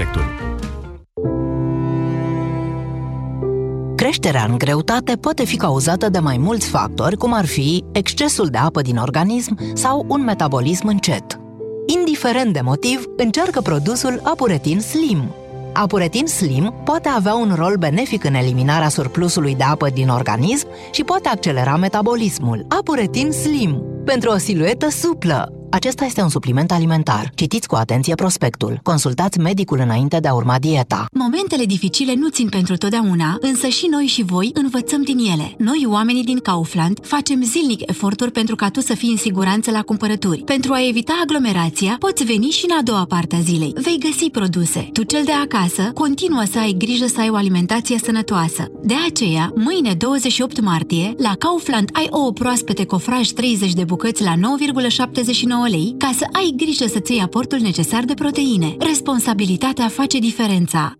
prospectul. Creșterea în greutate poate fi cauzată de mai mulți factori, cum ar fi excesul de apă din organism sau un metabolism încet. Indiferent de motiv, încearcă produsul Apuretin Slim. Apuretin Slim poate avea un rol benefic în eliminarea surplusului de apă din organism și poate accelera metabolismul. Apuretin Slim, pentru o siluetă suplă, acesta este un supliment alimentar. Citiți cu atenție prospectul. Consultați medicul înainte de a urma dieta. Momentele dificile nu țin pentru totdeauna, însă și noi și voi învățăm din ele. Noi, oamenii din Kaufland, facem zilnic eforturi pentru ca tu să fii în siguranță la cumpărături. Pentru a evita aglomerația, poți veni și în a doua parte a zilei. Vei găsi produse. Tu, cel de acasă, continuă să ai grijă să ai o alimentație sănătoasă. De aceea, mâine 28 martie, la Kaufland ai ouă proaspete cofraj 30 de bucăți la 9,79 lei ca să ai grijă să-ți iei aportul necesar de proteine. Responsabilitatea face diferența.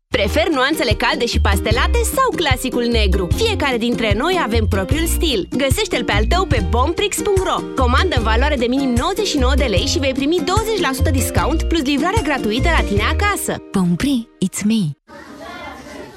Prefer nuanțele calde și pastelate sau clasicul negru? Fiecare dintre noi avem propriul stil. Găsește-l pe al tău pe bomprix.ro Comandă în valoare de minim 99 de lei și vei primi 20% discount plus livrare gratuită la tine acasă. Bompri, it's me!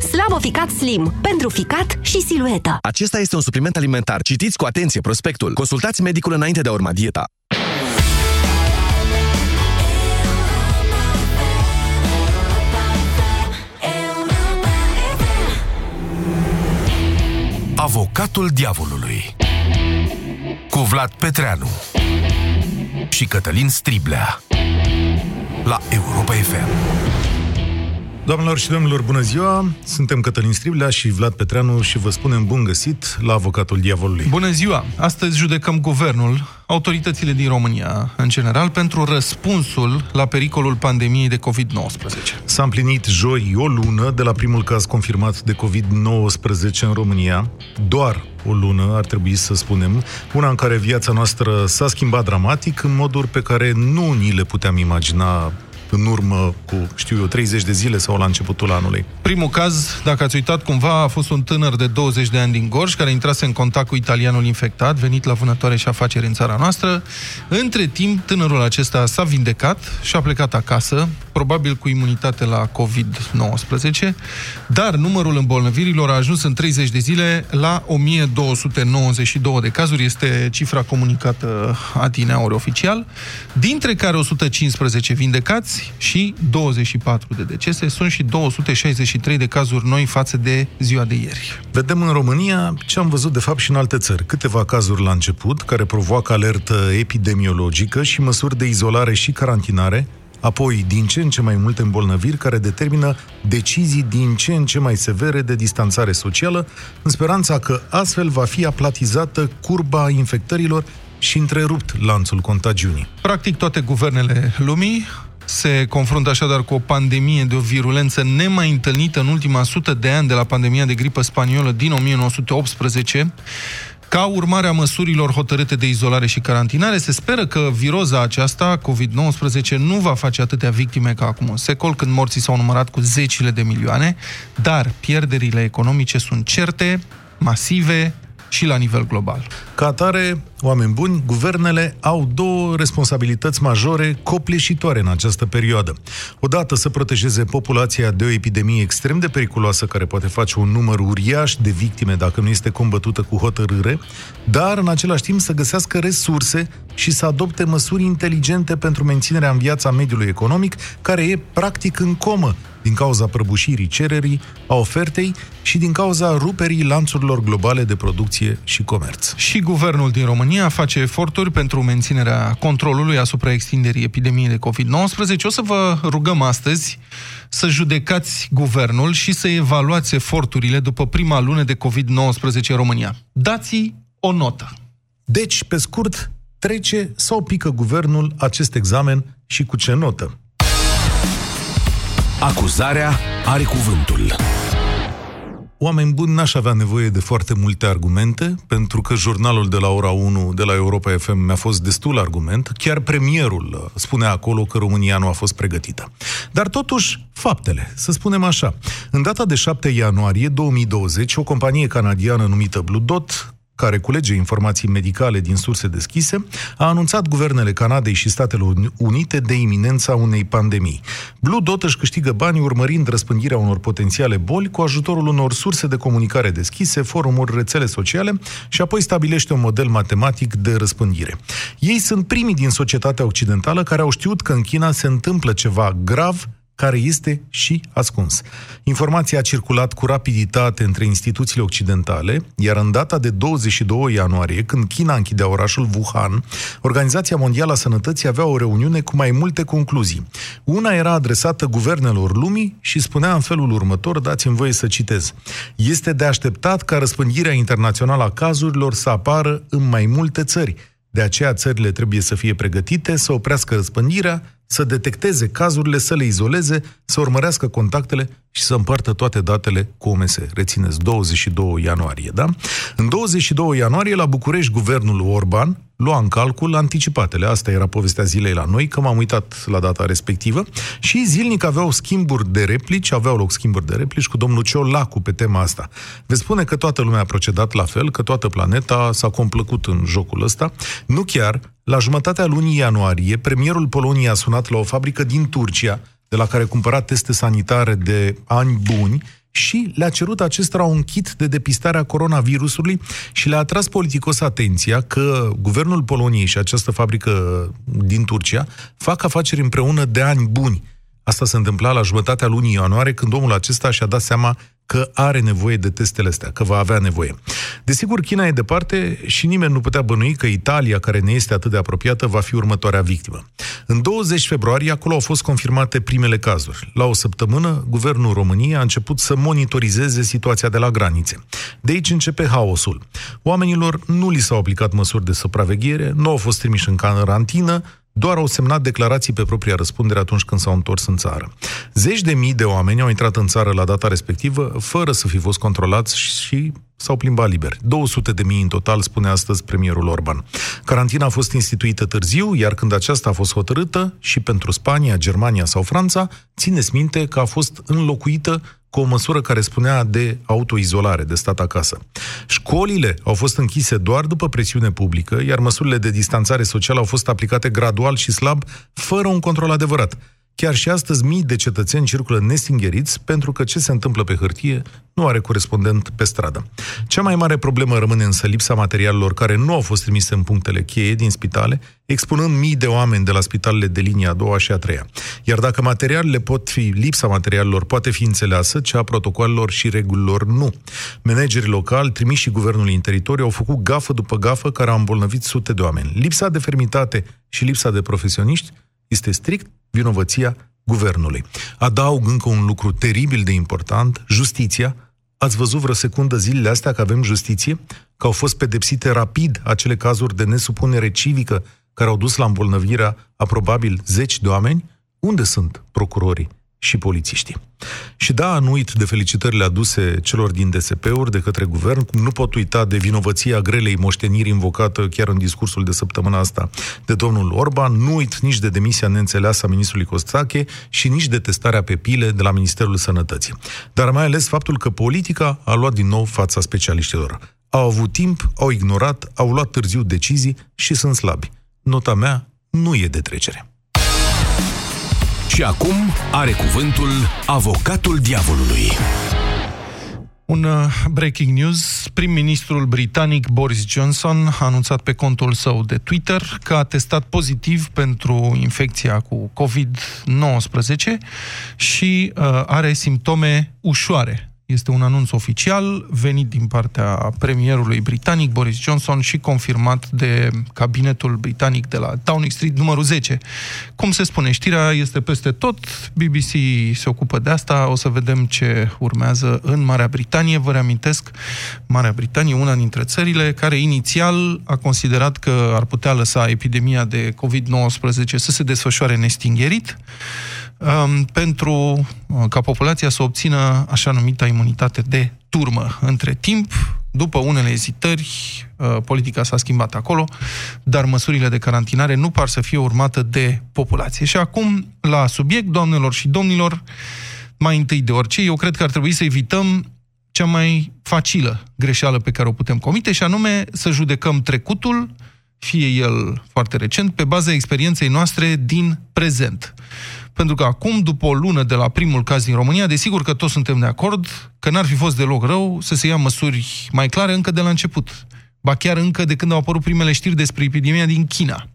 Slabo Ficat Slim. Pentru ficat și silueta. Acesta este un supliment alimentar. Citiți cu atenție prospectul. Consultați medicul înainte de a urma dieta. Avocatul diavolului Cu Vlad Petreanu Și Cătălin Striblea La Europa FM Doamnelor și domnilor, bună ziua! Suntem Cătălin Striblea și Vlad Petreanu și vă spunem bun găsit la Avocatul Diavolului. Bună ziua! Astăzi judecăm guvernul, autoritățile din România, în general, pentru răspunsul la pericolul pandemiei de COVID-19. S-a împlinit joi o lună de la primul caz confirmat de COVID-19 în România. Doar o lună, ar trebui să spunem, una în care viața noastră s-a schimbat dramatic în moduri pe care nu ni le puteam imagina în urmă cu, știu eu, 30 de zile sau la începutul anului. Primul caz, dacă ați uitat cumva, a fost un tânăr de 20 de ani din Gorj, care intrase în contact cu italianul infectat, venit la vânătoare și afaceri în țara noastră. Între timp, tânărul acesta s-a vindecat și a plecat acasă, probabil cu imunitate la COVID-19, dar numărul îmbolnăvirilor a ajuns în 30 de zile la 1292 de cazuri, este cifra comunicată adineauri oficial, dintre care 115 vindecați, și 24 de decese. Sunt și 263 de cazuri noi față de ziua de ieri. Vedem în România ce am văzut de fapt și în alte țări. Câteva cazuri la început, care provoacă alertă epidemiologică și măsuri de izolare și carantinare, apoi din ce în ce mai multe îmbolnăviri care determină decizii din ce în ce mai severe de distanțare socială, în speranța că astfel va fi aplatizată curba infectărilor și întrerupt lanțul contagiunii. Practic toate guvernele lumii se confruntă așadar cu o pandemie de o virulență nemai întâlnită în ultima sută de ani de la pandemia de gripă spaniolă din 1918. Ca urmare a măsurilor hotărâte de izolare și carantinare, se speră că viroza aceasta, COVID-19, nu va face atâtea victime ca acum un secol, când morții s-au numărat cu zecile de milioane, dar pierderile economice sunt certe, masive, și la nivel global. Ca atare, oameni buni, guvernele au două responsabilități majore copleșitoare în această perioadă. Odată să protejeze populația de o epidemie extrem de periculoasă care poate face un număr uriaș de victime dacă nu este combătută cu hotărâre, dar în același timp să găsească resurse și să adopte măsuri inteligente pentru menținerea în viața mediului economic care e practic în comă din cauza prăbușirii cererii, a ofertei și din cauza ruperii lanțurilor globale de producție și comerț. Și guvernul din România face eforturi pentru menținerea controlului asupra extinderii epidemiei de COVID-19. O să vă rugăm astăzi să judecați guvernul și să evaluați eforturile după prima lună de COVID-19 în România. Dați o notă. Deci, pe scurt, trece sau pică guvernul acest examen și cu ce notă? Acuzarea are cuvântul. Oameni buni, n-aș avea nevoie de foarte multe argumente, pentru că jurnalul de la ora 1 de la Europa FM mi-a fost destul argument. Chiar premierul spunea acolo că România nu a fost pregătită. Dar totuși, faptele, să spunem așa. În data de 7 ianuarie 2020, o companie canadiană numită Blue Dot care culege informații medicale din surse deschise, a anunțat guvernele Canadei și Statelor Unite de iminența unei pandemii. Blue Dot își câștigă bani urmărind răspândirea unor potențiale boli cu ajutorul unor surse de comunicare deschise, forumuri, rețele sociale și apoi stabilește un model matematic de răspândire. Ei sunt primii din societatea occidentală care au știut că în China se întâmplă ceva grav care este și ascuns. Informația a circulat cu rapiditate între instituțiile occidentale, iar în data de 22 ianuarie, când China închidea orașul Wuhan, Organizația Mondială a Sănătății avea o reuniune cu mai multe concluzii. Una era adresată guvernelor lumii și spunea în felul următor, dați-mi voie să citez, este de așteptat ca răspândirea internațională a cazurilor să apară în mai multe țări. De aceea țările trebuie să fie pregătite să oprească răspândirea, să detecteze cazurile, să le izoleze, să urmărească contactele și să împartă toate datele cu OMS. Rețineți, 22 ianuarie, da? În 22 ianuarie, la București, guvernul Orban lua în calcul anticipatele. Asta era povestea zilei la noi, că m-am uitat la data respectivă și zilnic aveau schimburi de replici, aveau loc schimburi de replici cu domnul Ciolacu pe tema asta. Veți spune că toată lumea a procedat la fel, că toată planeta s-a complăcut în jocul ăsta. Nu chiar, la jumătatea lunii ianuarie, premierul Poloniei a sunat la o fabrică din Turcia, de la care cumpăra teste sanitare de ani buni, și le-a cerut acestora un kit de depistare a coronavirusului și le-a atras politicos atenția că guvernul Poloniei și această fabrică din Turcia fac afaceri împreună de ani buni. Asta se întâmpla la jumătatea lunii ianuarie, când omul acesta și-a dat seama că are nevoie de testele astea, că va avea nevoie. Desigur, China e departe și nimeni nu putea bănui că Italia, care ne este atât de apropiată, va fi următoarea victimă. În 20 februarie, acolo au fost confirmate primele cazuri. La o săptămână, guvernul României a început să monitorizeze situația de la granițe. De aici începe haosul. Oamenilor nu li s-au aplicat măsuri de supraveghere, nu au fost trimiși în carantină, doar au semnat declarații pe propria răspundere atunci când s-au întors în țară. Zeci de mii de oameni au intrat în țară la data respectivă, fără să fi fost controlați și s-au plimbat liber. 200 de mii în total, spune astăzi premierul Orban. Carantina a fost instituită târziu, iar când aceasta a fost hotărâtă și pentru Spania, Germania sau Franța, țineți minte că a fost înlocuită cu o măsură care spunea de autoizolare, de stat acasă. Școlile au fost închise doar după presiune publică, iar măsurile de distanțare socială au fost aplicate gradual și slab, fără un control adevărat. Chiar și astăzi mii de cetățeni circulă nestingheriți pentru că ce se întâmplă pe hârtie nu are corespondent pe stradă. Cea mai mare problemă rămâne însă lipsa materialelor care nu au fost trimise în punctele cheie din spitale, expunând mii de oameni de la spitalele de linia a doua și a treia. Iar dacă materialele pot fi, lipsa materialelor poate fi înțeleasă, cea a protocolelor și regulilor nu. Managerii locali, trimiși și guvernul în teritoriu, au făcut gafă după gafă care a îmbolnăvit sute de oameni. Lipsa de fermitate și lipsa de profesioniști este strict vinovăția guvernului. Adaug încă un lucru teribil de important, justiția. Ați văzut vreo secundă zilele astea că avem justiție? Că au fost pedepsite rapid acele cazuri de nesupunere civică care au dus la îmbolnăvirea a probabil zeci de oameni? Unde sunt procurorii? Și polițiștii. Și da, nu uit de felicitările aduse celor din DSP-uri de către guvern, cum nu pot uita de vinovăția grelei moșteniri invocată chiar în discursul de săptămâna asta de domnul Orban, nu uit nici de demisia neînțeleasă a ministrului Costache și nici de testarea pe pile de la Ministerul Sănătății. Dar mai ales faptul că politica a luat din nou fața specialiștilor. Au avut timp, au ignorat, au luat târziu decizii și sunt slabi. Nota mea nu e de trecere. Și acum are cuvântul avocatul diavolului. Un uh, breaking news. Prim-ministrul britanic Boris Johnson a anunțat pe contul său de Twitter că a testat pozitiv pentru infecția cu COVID-19 și uh, are simptome ușoare este un anunț oficial venit din partea premierului britanic Boris Johnson și confirmat de cabinetul britanic de la Downing Street numărul 10. Cum se spune, știrea este peste tot, BBC se ocupă de asta, o să vedem ce urmează în Marea Britanie. Vă reamintesc, Marea Britanie, una dintre țările care inițial a considerat că ar putea lăsa epidemia de COVID-19 să se desfășoare nestingherit, um, pentru uh, ca populația să obțină așa numita imunitate de turmă. Între timp, după unele ezitări, uh, politica s-a schimbat acolo, dar măsurile de carantinare nu par să fie urmată de populație. Și acum, la subiect, doamnelor și domnilor, mai întâi de orice, eu cred că ar trebui să evităm cea mai facilă greșeală pe care o putem comite, și anume să judecăm trecutul, fie el foarte recent, pe baza experienței noastre din prezent. Pentru că acum, după o lună de la primul caz din România, desigur că toți suntem de acord că n-ar fi fost deloc rău să se ia măsuri mai clare încă de la început. Ba chiar încă de când au apărut primele știri despre epidemia din China.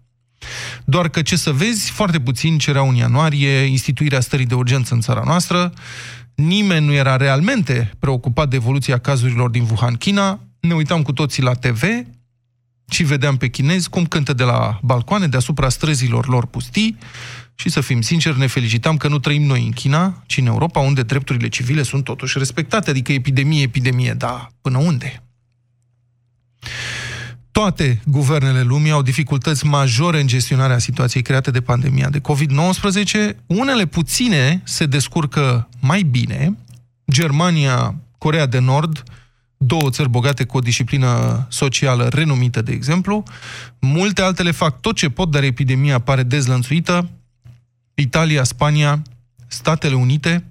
Doar că, ce să vezi, foarte puțin cereau în ianuarie instituirea stării de urgență în țara noastră, nimeni nu era realmente preocupat de evoluția cazurilor din Wuhan, China, ne uitam cu toții la TV și vedeam pe chinezi cum cântă de la balcoane deasupra străzilor lor pustii, și să fim sinceri, ne felicitam că nu trăim noi în China, ci în Europa, unde drepturile civile sunt totuși respectate, adică epidemie, epidemie, da, până unde? Toate guvernele lumii au dificultăți majore în gestionarea situației create de pandemia de COVID-19. Unele puține se descurcă mai bine. Germania, Corea de Nord, două țări bogate cu o disciplină socială renumită, de exemplu. Multe altele fac tot ce pot, dar epidemia pare dezlănțuită. Italia, Spania, Statele Unite,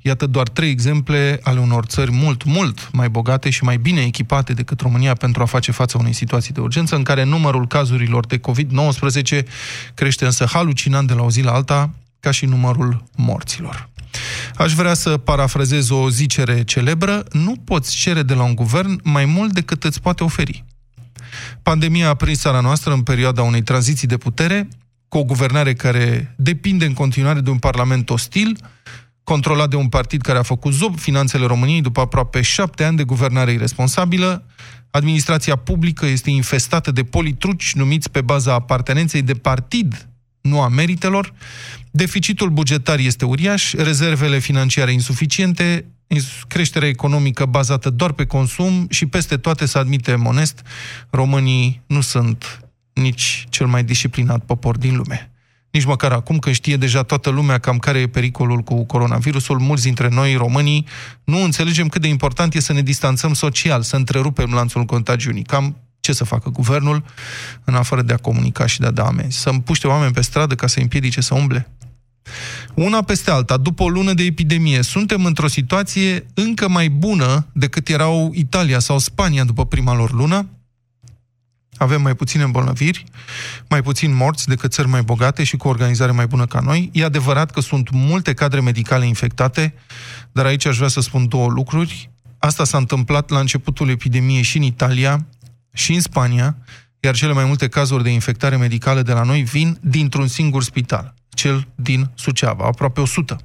iată doar trei exemple ale unor țări mult, mult mai bogate și mai bine echipate decât România pentru a face față unei situații de urgență, în care numărul cazurilor de COVID-19 crește însă halucinant de la o zi la alta, ca și numărul morților. Aș vrea să parafrazez o zicere celebră, nu poți cere de la un guvern mai mult decât îți poate oferi. Pandemia a prins țara noastră în perioada unei tranziții de putere, cu o guvernare care depinde în continuare de un parlament ostil, controlat de un partid care a făcut zob finanțele României după aproape șapte ani de guvernare irresponsabilă. Administrația publică este infestată de politruci numiți pe baza apartenenței de partid, nu a meritelor. Deficitul bugetar este uriaș, rezervele financiare insuficiente, creșterea economică bazată doar pe consum și peste toate, să admitem onest, românii nu sunt nici cel mai disciplinat popor din lume. Nici măcar acum, când știe deja toată lumea cam care e pericolul cu coronavirusul, mulți dintre noi, românii, nu înțelegem cât de important e să ne distanțăm social, să întrerupem lanțul contagiunii. Cam ce să facă guvernul, în afară de a comunica și de a da amenzi? Să împuște oameni pe stradă ca să împiedice să umble? Una peste alta, după o lună de epidemie, suntem într-o situație încă mai bună decât erau Italia sau Spania după prima lor lună, avem mai puține îmbolnăviri, mai puțin morți decât țări mai bogate și cu o organizare mai bună ca noi. E adevărat că sunt multe cadre medicale infectate, dar aici aș vrea să spun două lucruri. Asta s-a întâmplat la începutul epidemiei și în Italia și în Spania, iar cele mai multe cazuri de infectare medicală de la noi vin dintr-un singur spital, cel din Suceava, aproape 100.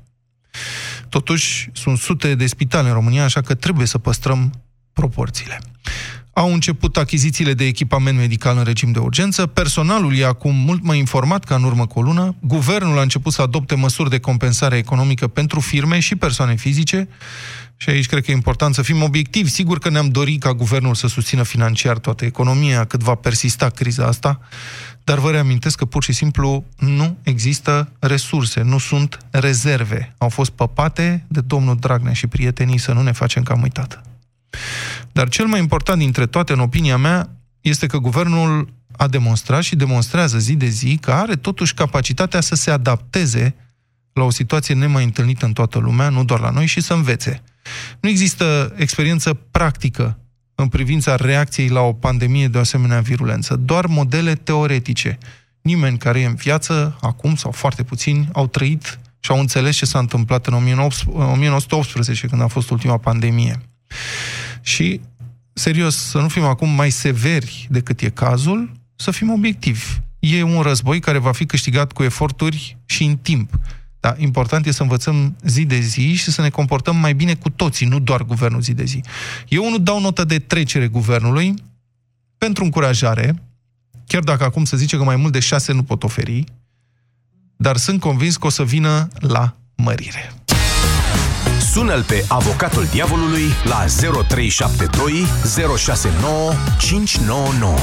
Totuși, sunt sute de spitale în România, așa că trebuie să păstrăm proporțiile. Au început achizițiile de echipament medical în regim de urgență, personalul e acum mult mai informat ca în urmă cu o lună, guvernul a început să adopte măsuri de compensare economică pentru firme și persoane fizice și aici cred că e important să fim obiectivi. Sigur că ne-am dorit ca guvernul să susțină financiar toată economia cât va persista criza asta, dar vă reamintesc că pur și simplu nu există resurse, nu sunt rezerve. Au fost păpate de domnul Dragnea și prietenii să nu ne facem cam uitată. Dar cel mai important dintre toate, în opinia mea, este că guvernul a demonstrat și demonstrează zi de zi că are totuși capacitatea să se adapteze la o situație nemai întâlnită în toată lumea, nu doar la noi, și să învețe. Nu există experiență practică în privința reacției la o pandemie de o asemenea virulență, doar modele teoretice. Nimeni care e în viață, acum sau foarte puțini, au trăit și au înțeles ce s-a întâmplat în 1918, când a fost ultima pandemie. Și, serios, să nu fim acum mai severi decât e cazul, să fim obiectivi. E un război care va fi câștigat cu eforturi și în timp. Da, important e să învățăm zi de zi și să ne comportăm mai bine cu toții, nu doar guvernul zi de zi. Eu nu dau notă de trecere guvernului pentru încurajare, chiar dacă acum se zice că mai mult de șase nu pot oferi, dar sunt convins că o să vină la mărire. Sună-l pe avocatul diavolului la 0372 069 599.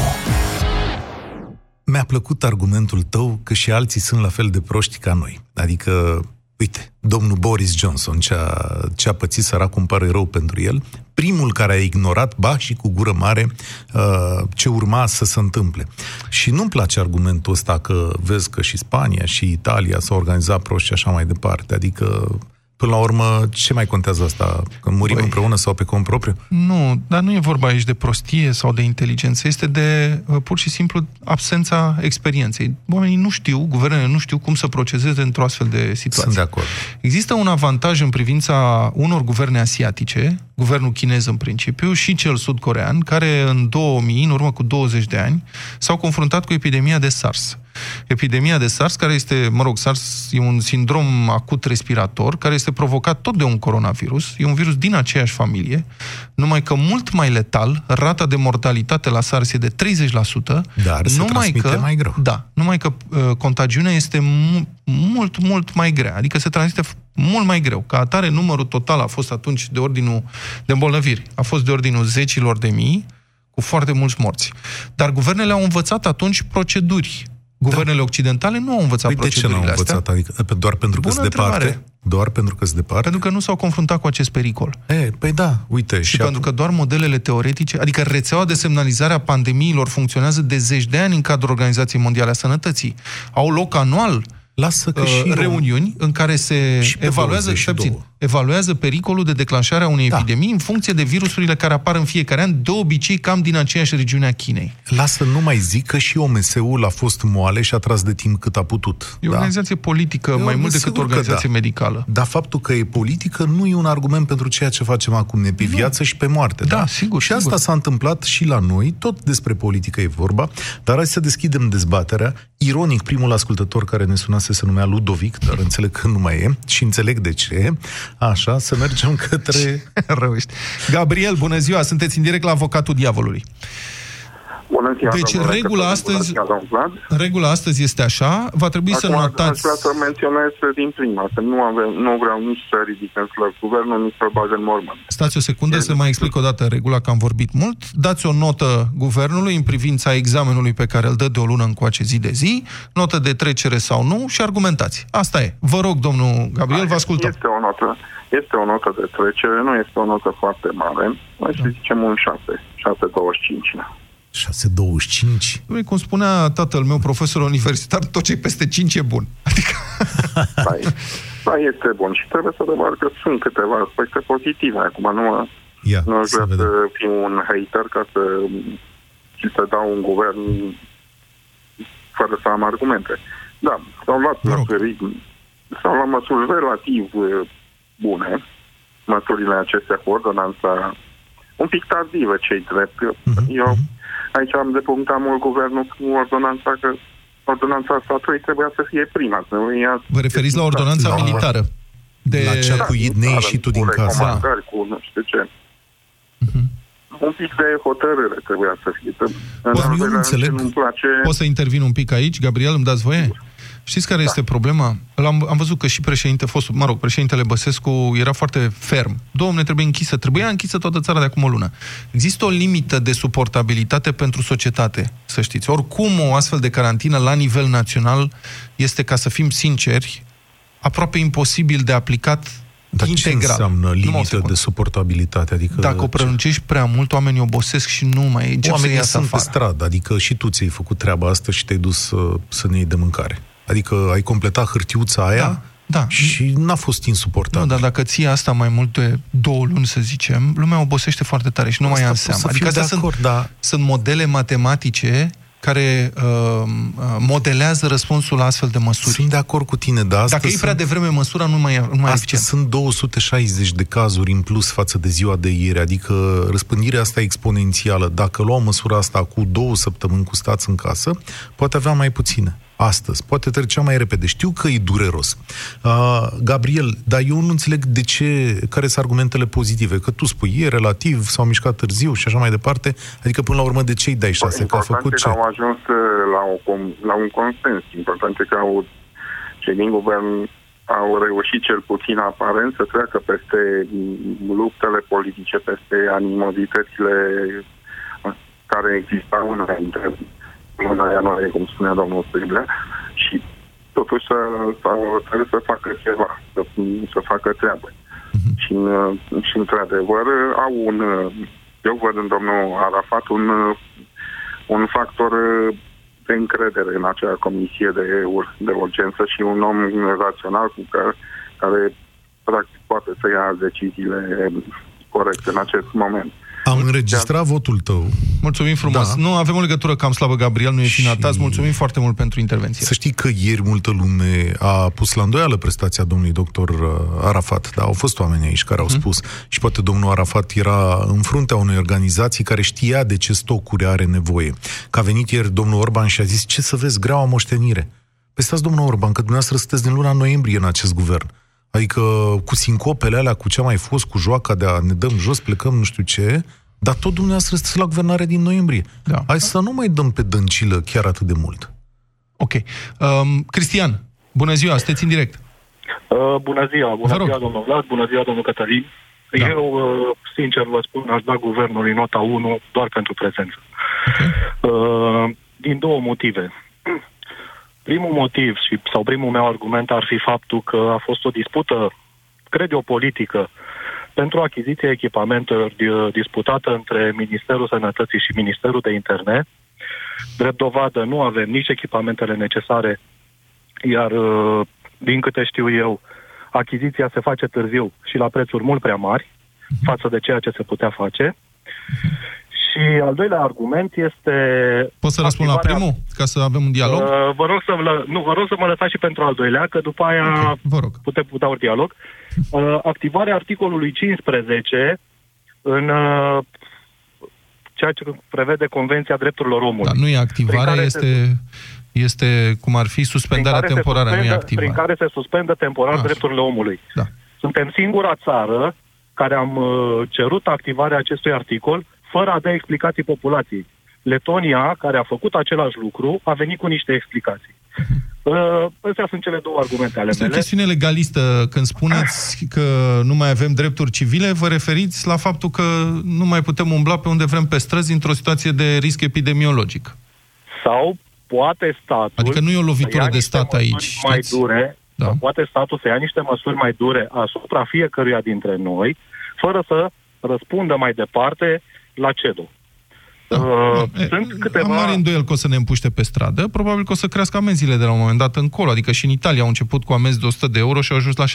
Mi-a plăcut argumentul tău că și alții sunt la fel de proști ca noi. Adică, uite, domnul Boris Johnson, ce-a, ce-a pățit săracul, îmi pare rău pentru el, primul care a ignorat, ba și cu gură mare, uh, ce urma să se întâmple. Și nu-mi place argumentul ăsta că vezi că și Spania și Italia s-au organizat proști și așa mai departe. Adică Până la urmă, ce mai contează asta? Că murim Băi, împreună sau pe cont propriu? Nu, dar nu e vorba aici de prostie sau de inteligență, este de uh, pur și simplu absența experienței. Oamenii nu știu, guvernele nu știu cum să proceseze într-o astfel de situație. Sunt de acord. Există un avantaj în privința unor guverne asiatice, guvernul chinez în principiu și cel sud-corean, care în 2000, în urmă cu 20 de ani, s-au confruntat cu epidemia de SARS. Epidemia de SARS, care este, mă rog, SARS e un sindrom acut respirator, care este provocat tot de un coronavirus, e un virus din aceeași familie, numai că mult mai letal, rata de mortalitate la SARS e de 30%, dar se numai că, mai greu. Da, numai că uh, contagiunea este mu- mult, mult mai grea, adică se transmite mult mai greu. Ca atare, numărul total a fost atunci de ordinul de îmbolnăviri, a fost de ordinul zecilor de mii, cu foarte mulți morți. Dar guvernele au învățat atunci proceduri Guvernele da. occidentale nu au învățat păi de ce nu au învățat? Astea? Adică doar pentru că sunt departe? Doar pentru că sunt departe? Pentru că nu s-au confruntat cu acest pericol. E, păi da, uite. Și, și pentru că doar modelele teoretice, adică rețeaua de semnalizare a pandemiilor funcționează de zeci de ani în cadrul Organizației Mondiale a Sănătății. Au loc anual Lasă că uh, și reuniuni în care se evaluează, evaluează pericolul de declanșare a unei da. epidemii în funcție de virusurile care apar în fiecare an, de obicei cam din aceeași regiune a Chinei. Lasă, nu mai zic că și OMS-ul a fost moale și a tras de timp cât a putut. E o da? organizație politică Eu mai mult decât o organizație da. medicală. Dar faptul că e politică nu e un argument pentru ceea ce facem acum, ne pe nu. viață și pe moarte. Da, da? sigur. Și sigur. asta s-a întâmplat și la noi, tot despre politică e vorba, dar hai să deschidem dezbaterea. Ironic, primul ascultător care ne sunase se numea Ludovic, dar înțeleg că nu mai e și înțeleg de ce. Așa, să mergem către... Răuști. Gabriel, bună ziua, sunteți în direct la avocatul diavolului. Bună ziua, deci regula astăzi, regula astăzi este așa, va trebui Acum, să notați... Aș vrea să menționez din prima, că nu, avem, nu vreau nici să ridicăm slăb guvernul, nici să bag în mormânt. Stați o secundă să mai explic o dată regula, că am vorbit mult. Dați o notă guvernului în privința examenului pe care îl dă de o lună încoace zi de zi, notă de trecere sau nu și argumentați. Asta e. Vă rog, domnul Gabriel, vă ascultăm. Este o notă, este o notă de trecere, nu este o notă foarte mare, mai să da. zicem un 6, 6,25. 6,25? Păi, cum spunea tatăl meu, profesor universitar, tot ce peste 5 e bun. Adică... Da, da, este bun și trebuie să adevăr că sunt câteva aspecte pozitive. Acum nu, mă, Ia, nu aș vrea să, să fiu un hater ca să, și să dau un guvern fără să am argumente. Da, s-au luat măsuri, s-au luat măsuri relativ uh, bune, măsurile acestea cu ordonanța un pic tardivă, cei drept. Mm-hmm. Eu mhm. Aici am depunctat mult guvernul cu ordonanța că ordonanța statului trebuia să fie prima. Să ia... Vă referiți la ordonanța da. militară? De... La cea cu neieșitul din casă. Cu nu știu ce. Uh-huh. Un pic de hotărâre trebuia să fie. În eu nu înțeleg. Place... Pot să intervin un pic aici, Gabriel, îmi dați voie? Sigur. Știți care da. este problema? Am, am văzut că și președinte, fost, mă rog, președintele Băsescu era foarte ferm. Domne, trebuie închisă, trebuia închisă toată țara de acum o lună. Există o limită de suportabilitate pentru societate, să știți. Oricum, o astfel de carantină la nivel național este, ca să fim sinceri, aproape imposibil de aplicat dar integral. ce înseamnă limită de suportabilitate? Adică Dacă o prelungești prea mult, oamenii obosesc și nu mai încep Oamenii să sunt afară. pe stradă, adică și tu ți-ai făcut treaba asta și te-ai dus să, să ne iei de mâncare. Adică ai completat hârtiuța aia da, da. și n-a fost insuportabil. Nu, dar dacă ții asta mai mult de două luni, să zicem, lumea obosește foarte tare și nu asta mai ia în seamă. Adică astea sunt, acord, da. sunt modele matematice care uh, uh, modelează răspunsul la astfel de măsuri. Sunt de acord cu tine, dar Dacă e prea devreme, măsura nu mai, nu mai eficient. sunt 260 de cazuri în plus față de ziua de ieri, adică răspândirea asta exponențială. Dacă luăm măsura asta cu două săptămâni cu stați în casă, poate avea mai puține astăzi. Poate trecea mai repede. Știu că e dureros. Uh, Gabriel, dar eu nu înțeleg de ce, care sunt argumentele pozitive. Că tu spui, e relativ, s-au mișcat târziu și așa mai departe. Adică, până la urmă, de ce îi dai șase? Că a făcut ce? au ajuns uh, la, o, la un consens. Important e că au, cei din guvern au reușit cel puțin aparent să treacă peste luptele politice, peste animozitățile care existau înainte luna ianuarie, cum spunea domnul Striblea, și totuși să, să, trebuie să facă ceva, să, să facă treabă. Uh-huh. Și, și într-adevăr au un, eu văd în domnul Arafat un, un factor de încredere în acea comisie de, de urgență și un om rațional cu care, care practic poate să ia deciziile corecte în acest moment. Am înregistrat votul tău. Mulțumim frumos. Da. Nu, avem o legătură cam slabă, Gabriel, nu e și... finata. Mulțumim foarte mult pentru intervenție. Să știi că ieri multă lume a pus la îndoială prestația domnului doctor uh, Arafat. Da, au fost oameni aici care au hmm. spus. Și poate domnul Arafat era în fruntea unei organizații care știa de ce stocuri are nevoie. Că a venit ieri domnul Orban și a zis, ce să vezi, greaua moștenire. Păi stați, domnul Orban, că dumneavoastră sunteți din luna noiembrie în acest guvern. Adică cu sincopele alea, cu ce a mai fost, cu joaca de a ne dăm jos, plecăm, nu știu ce, dar tot dumneavoastră sunteți la guvernare din noiembrie. Da. Hai să nu mai dăm pe dăncilă chiar atât de mult. Ok. Um, Cristian, bună ziua, sunteți în direct. Uh, bună ziua, bună ziua, domnul Vlad, bună ziua, domnul Cătălin. Da. Eu, uh, sincer vă spun, aș da guvernului nota 1 doar pentru prezență. Okay. Uh, din două motive. Primul motiv și, sau primul meu argument ar fi faptul că a fost o dispută, cred eu, politică pentru achiziția echipamentelor disputată între Ministerul Sănătății și Ministerul de Interne. Drept dovadă, nu avem nici echipamentele necesare, iar, uh, din câte știu eu, achiziția se face târziu și la prețuri mult prea mari față de ceea ce se putea face. Și al doilea argument este... Poți să răspund la primul, ca să avem un dialog? Uh, vă, rog să mă, nu, vă rog să mă lăsați și pentru al doilea, că după aia okay, vă rog. putem putea un dialog. Uh, activarea articolului 15 în uh, ceea ce prevede Convenția Drepturilor Omului. Dar nu e activarea, este, se, este cum ar fi suspendarea temporară, suspendă, nu e activare. Prin care se suspendă temporar Așa. drepturile omului. Da. Suntem singura țară care am uh, cerut activarea acestui articol fără a da explicații populației. Letonia, care a făcut același lucru, a venit cu niște explicații. Uh, astea sunt cele două argumente ale este mele. o chestiune legalistă. Când spuneți că nu mai avem drepturi civile, vă referiți la faptul că nu mai putem umbla pe unde vrem pe străzi într-o situație de risc epidemiologic. Sau poate statul... Adică nu e o lovitură de stat aici. Mai dure, da. poate statul să ia niște măsuri mai dure asupra fiecăruia dintre noi, fără să răspundă mai departe la CEDO. Da. Uh, sunt câteva... Am mare îndoiel că o să ne împuște pe stradă. Probabil că o să crească amenziile de la un moment dat încolo. Adică și în Italia au început cu amenzi de 100 de euro și au ajuns la 6.000.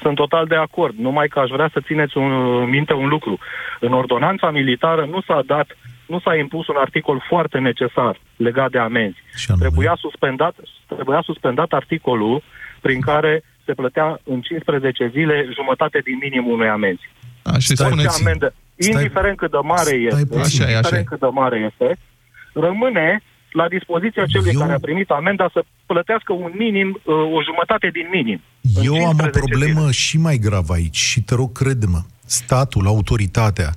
Sunt total de acord. Numai că aș vrea să țineți un, minte un lucru. În ordonanța militară nu s-a dat, nu s-a impus un articol foarte necesar legat de amenzi. Trebuia suspendat, trebuia suspendat articolul prin care se plătea în 15 zile jumătate din minimum unei amenzi. Așa spuneți. Amendă, indiferent cât de mare este, așa indiferent așa cât de mare este, rămâne la dispoziția celui Eu... care a primit amenda să plătească un minim, uh, o jumătate din minim. Eu am o problemă zile. și mai gravă aici și te rog, crede-mă, statul, autoritatea,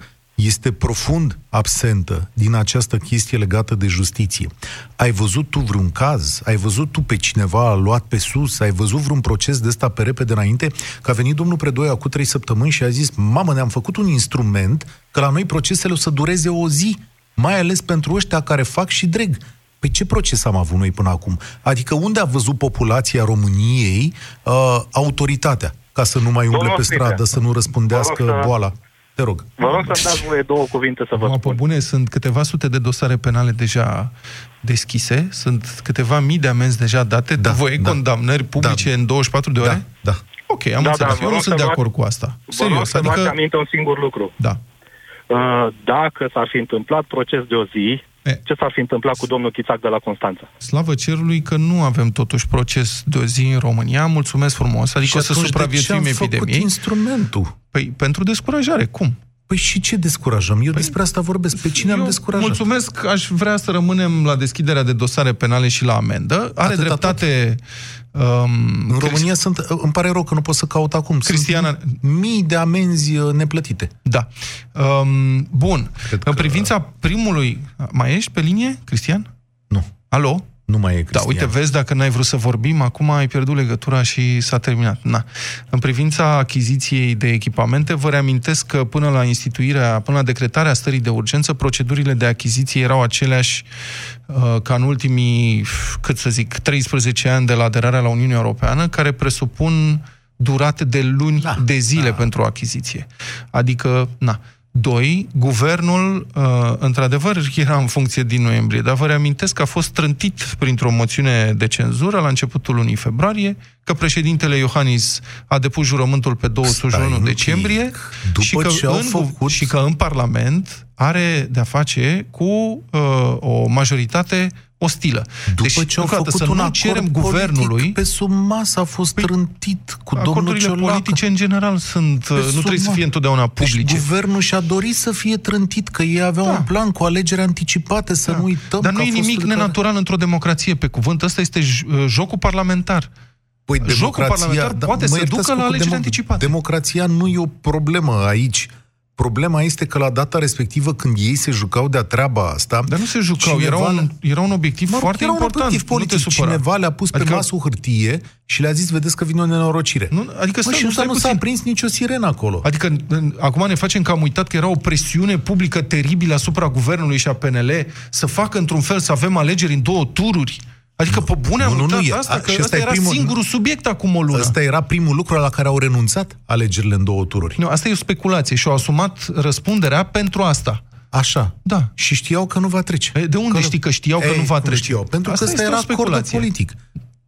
este profund absentă din această chestie legată de justiție. Ai văzut tu vreun caz? Ai văzut tu pe cineva luat pe sus? Ai văzut vreun proces de ăsta pe repede înainte? Că a venit domnul Predoia cu trei săptămâni și a zis, mamă, ne-am făcut un instrument că la noi procesele o să dureze o zi, mai ales pentru ăștia care fac și dreg. Păi ce proces am avut noi până acum? Adică unde a văzut populația României uh, autoritatea? Ca să nu mai umble pe stradă, să nu răspundească boala. Te rog. Vă rog să-mi dați voie două cuvinte să vă Acum, spun. bune, sunt câteva sute de dosare penale deja deschise, sunt câteva mii de amenzi deja date, da, voie da, condamnări publice da, în 24 de ore? Da, da. Ok, am da, înțeles. Da, Eu nu sunt de acord cu asta. Serios. Vă rog să adică... aminte un singur lucru. Da. Uh, dacă s-ar fi întâmplat proces de o zi, E. Ce s-ar fi întâmplat cu domnul Chițac de la Constanța? Slavă cerului că nu avem totuși proces de o zi în România. Mulțumesc frumos. Adică și să supraviețuim epidemiei. instrumentul? Păi pentru descurajare. Cum? Păi și ce descurajăm? Eu păi, despre asta vorbesc. Pe cine am descurajat? Mulțumesc, aș vrea să rămânem la deschiderea de dosare penale și la amendă. Are Atâta dreptate... Um, în Crist... România sunt, îmi pare rău că nu pot să caut acum, Cristiana... sunt mii de amenzi uh, neplătite. Da. Um, bun. Cred în că... privința primului... Mai ești pe linie, Cristian? Nu. Alo? Nu mai e Cristian. Da, uite, vezi, dacă n-ai vrut să vorbim, acum ai pierdut legătura și s-a terminat. Na. În privința achiziției de echipamente, vă reamintesc că până la instituirea, până la decretarea stării de urgență, procedurile de achiziție erau aceleași uh, ca în ultimii, cât să zic, 13 ani de la aderarea la Uniunea Europeană, care presupun durate de luni da, de zile da. pentru achiziție. Adică, na, Doi, guvernul, uh, într-adevăr, era în funcție din noiembrie, dar vă reamintesc că a fost trântit printr-o moțiune de cenzură la începutul lunii februarie, că președintele Iohannis a depus jurământul pe 21 decembrie și că, ce în, făcut... și că în Parlament are de-a face cu uh, o majoritate ostilă. După deci, ce au făcut să un nu cerem guvernului... Pe sub masă a fost păi, trântit cu domnul Ciolacă. politice în general sunt, pe nu trebuie să fie întotdeauna deci publice. Deci guvernul și-a dorit să fie trântit, că ei aveau da. un plan cu alegeri anticipate, să da. nu uităm. Dar nu e nimic nenatural care... într-o democrație, pe cuvânt. Ăsta este uh, jocul parlamentar. Păi Jocul parlamentar da, poate să ducă la alegeri anticipate. Democrația nu e o problemă aici. Problema este că la data respectivă, când ei se jucau de-a treaba asta... Dar nu se jucau, era un, era un obiectiv mă, foarte era important. un obiectiv politic. Cineva le-a pus adică... pe masă o hârtie și le-a zis, vedeți că vine o nenorocire. Nu, adică mă, și nu, nu s-a prins nicio sirenă acolo. Adică acum ne facem că am uitat că era o presiune publică teribilă asupra guvernului și a PNL să facă într-un fel să avem alegeri în două tururi. Adică, pe bune, am nu, nu, nu, asta, că ăsta era primul, singurul subiect acum o lună. Ăsta era primul lucru la care au renunțat alegerile în două tururi. Nu, asta e o speculație și au asumat răspunderea pentru asta. Așa. Da. Și știau că nu va trece. De unde că știi că știau că nu va trece? Știau? Pentru asta că ăsta era acordul politic.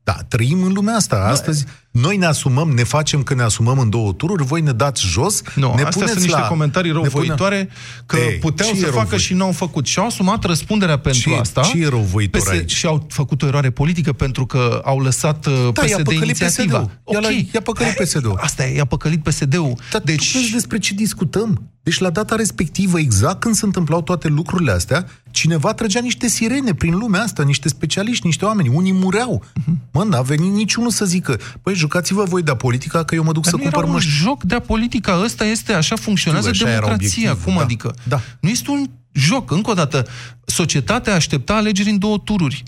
Da, trăim în lumea asta. Astăzi noi ne asumăm, ne facem că ne asumăm în două tururi, voi ne dați jos, nu, ne astea sunt niște la... comentarii răuvoitoare că Ei, puteau să facă și nu au făcut. Și au asumat răspunderea pentru ce, asta. Ce e răuvoitor aici? Și au făcut o eroare politică pentru că au lăsat uh, da, PSD inițiativa. PSD-ul. Okay. I-a păcălit PSD-ul. Asta e, i-a păcălit PSD-ul. Dar deci... tu despre ce discutăm? Deci la data respectivă, exact când se întâmplau toate lucrurile astea, cineva trăgea niște sirene prin lumea asta, niște specialiști, niște oameni, unii mureau. Uh-huh. Mă, n-a venit niciunul să zică, păi jucați-vă voi de politica, că eu mă duc Dar să cumpăr măști. un joc de politica, ăsta este, așa funcționează Știu, așa democrația. Cum da, adică? Da. Nu este un joc. Încă o dată, societatea aștepta alegeri în două tururi.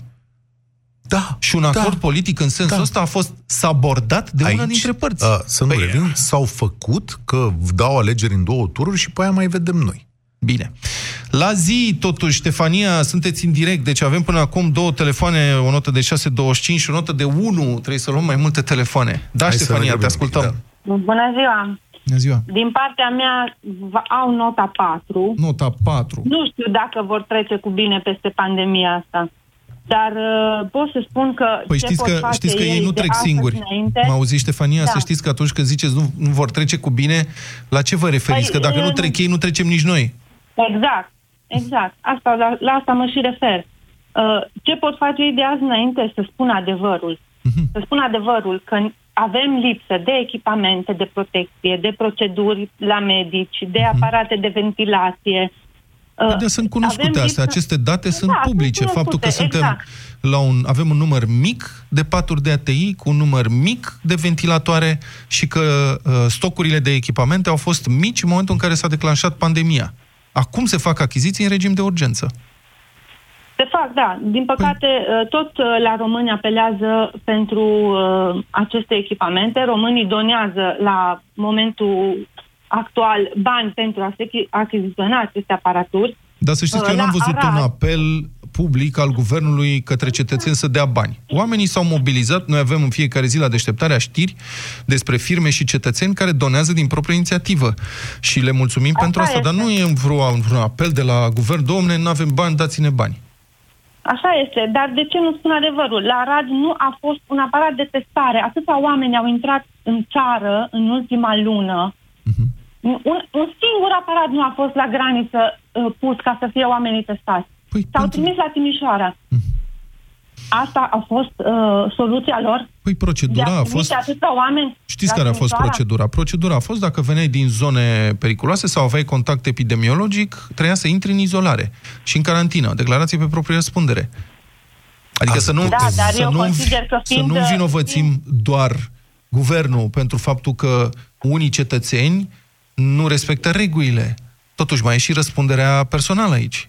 Da. Și un da. acord da, politic în sensul da. ăsta a fost sabordat de Aici, una dintre părți. Uh, să nu păi, revin, s-au făcut că dau alegeri în două tururi și pe aia mai vedem noi. Bine. La zi, totuși, Ștefania, sunteți în direct, deci avem până acum două telefoane, o notă de 6.25 și o notă de 1. Trebuie să luăm mai multe telefoane. Da, Hai Ștefania, te ascultăm. Da. Bună ziua! Bună ziua! Din partea mea au nota 4. Nota 4. Nu știu dacă vor trece cu bine peste pandemia asta. Dar uh, pot să spun că Păi știți că, știți că ei nu trec singuri. Înainte, mă auzi, Ștefania? Da. Să știți că atunci când ziceți nu, nu vor trece cu bine, la ce vă referiți? Păi, că dacă nu uh, trec ei, nu trecem nici noi. Exact, exact. Asta, la, la asta mă și refer. Uh, ce pot face ei de azi înainte? Să spun adevărul. Uh-huh. Să spun adevărul că avem lipsă de echipamente de protecție, de proceduri la medici, de uh-huh. aparate de ventilație, Uh, de sunt cunoscute astea, aceste date da, sunt publice. Sunt Faptul că suntem exact. la un, avem un număr mic de paturi de ATI, cu un număr mic de ventilatoare și că uh, stocurile de echipamente au fost mici în momentul în care s-a declanșat pandemia. Acum se fac achiziții în regim de urgență. Se fac, da. Din păcate, păi... tot uh, la români apelează pentru uh, aceste echipamente. Românii donează la momentul actual bani pentru a se achiziționa aceste aparaturi. Dar să știți că eu n-am văzut Arad... un apel public al guvernului către cetățeni să dea bani. Oamenii s-au mobilizat, noi avem în fiecare zi la deșteptarea știri despre firme și cetățeni care donează din proprie inițiativă. Și le mulțumim Așa pentru asta, este. dar nu e vreun, vreun apel de la guvern, domne, nu avem bani, dați-ne bani. Așa este, dar de ce nu spun adevărul? La Arad nu a fost un aparat de testare. Atâția oameni au intrat în țară în ultima lună. Uh-huh. Un, un singur aparat nu a fost la graniță uh, pus ca să fie oamenii testați. Păi, S-au pentru... trimis la Timișoara. Mm. Asta a fost uh, soluția lor? Păi procedura a fost... atâta oameni Știți care a fost procedura? Procedura a fost dacă veneai din zone periculoase sau aveai contact epidemiologic, trebuia să intri în izolare și în carantină, declarație pe proprie răspundere. Adică să nu, da, dar să, nu, că să nu vinovățim fiind... doar guvernul pentru faptul că unii cetățeni nu respectă regulile. Totuși mai e și răspunderea personală aici.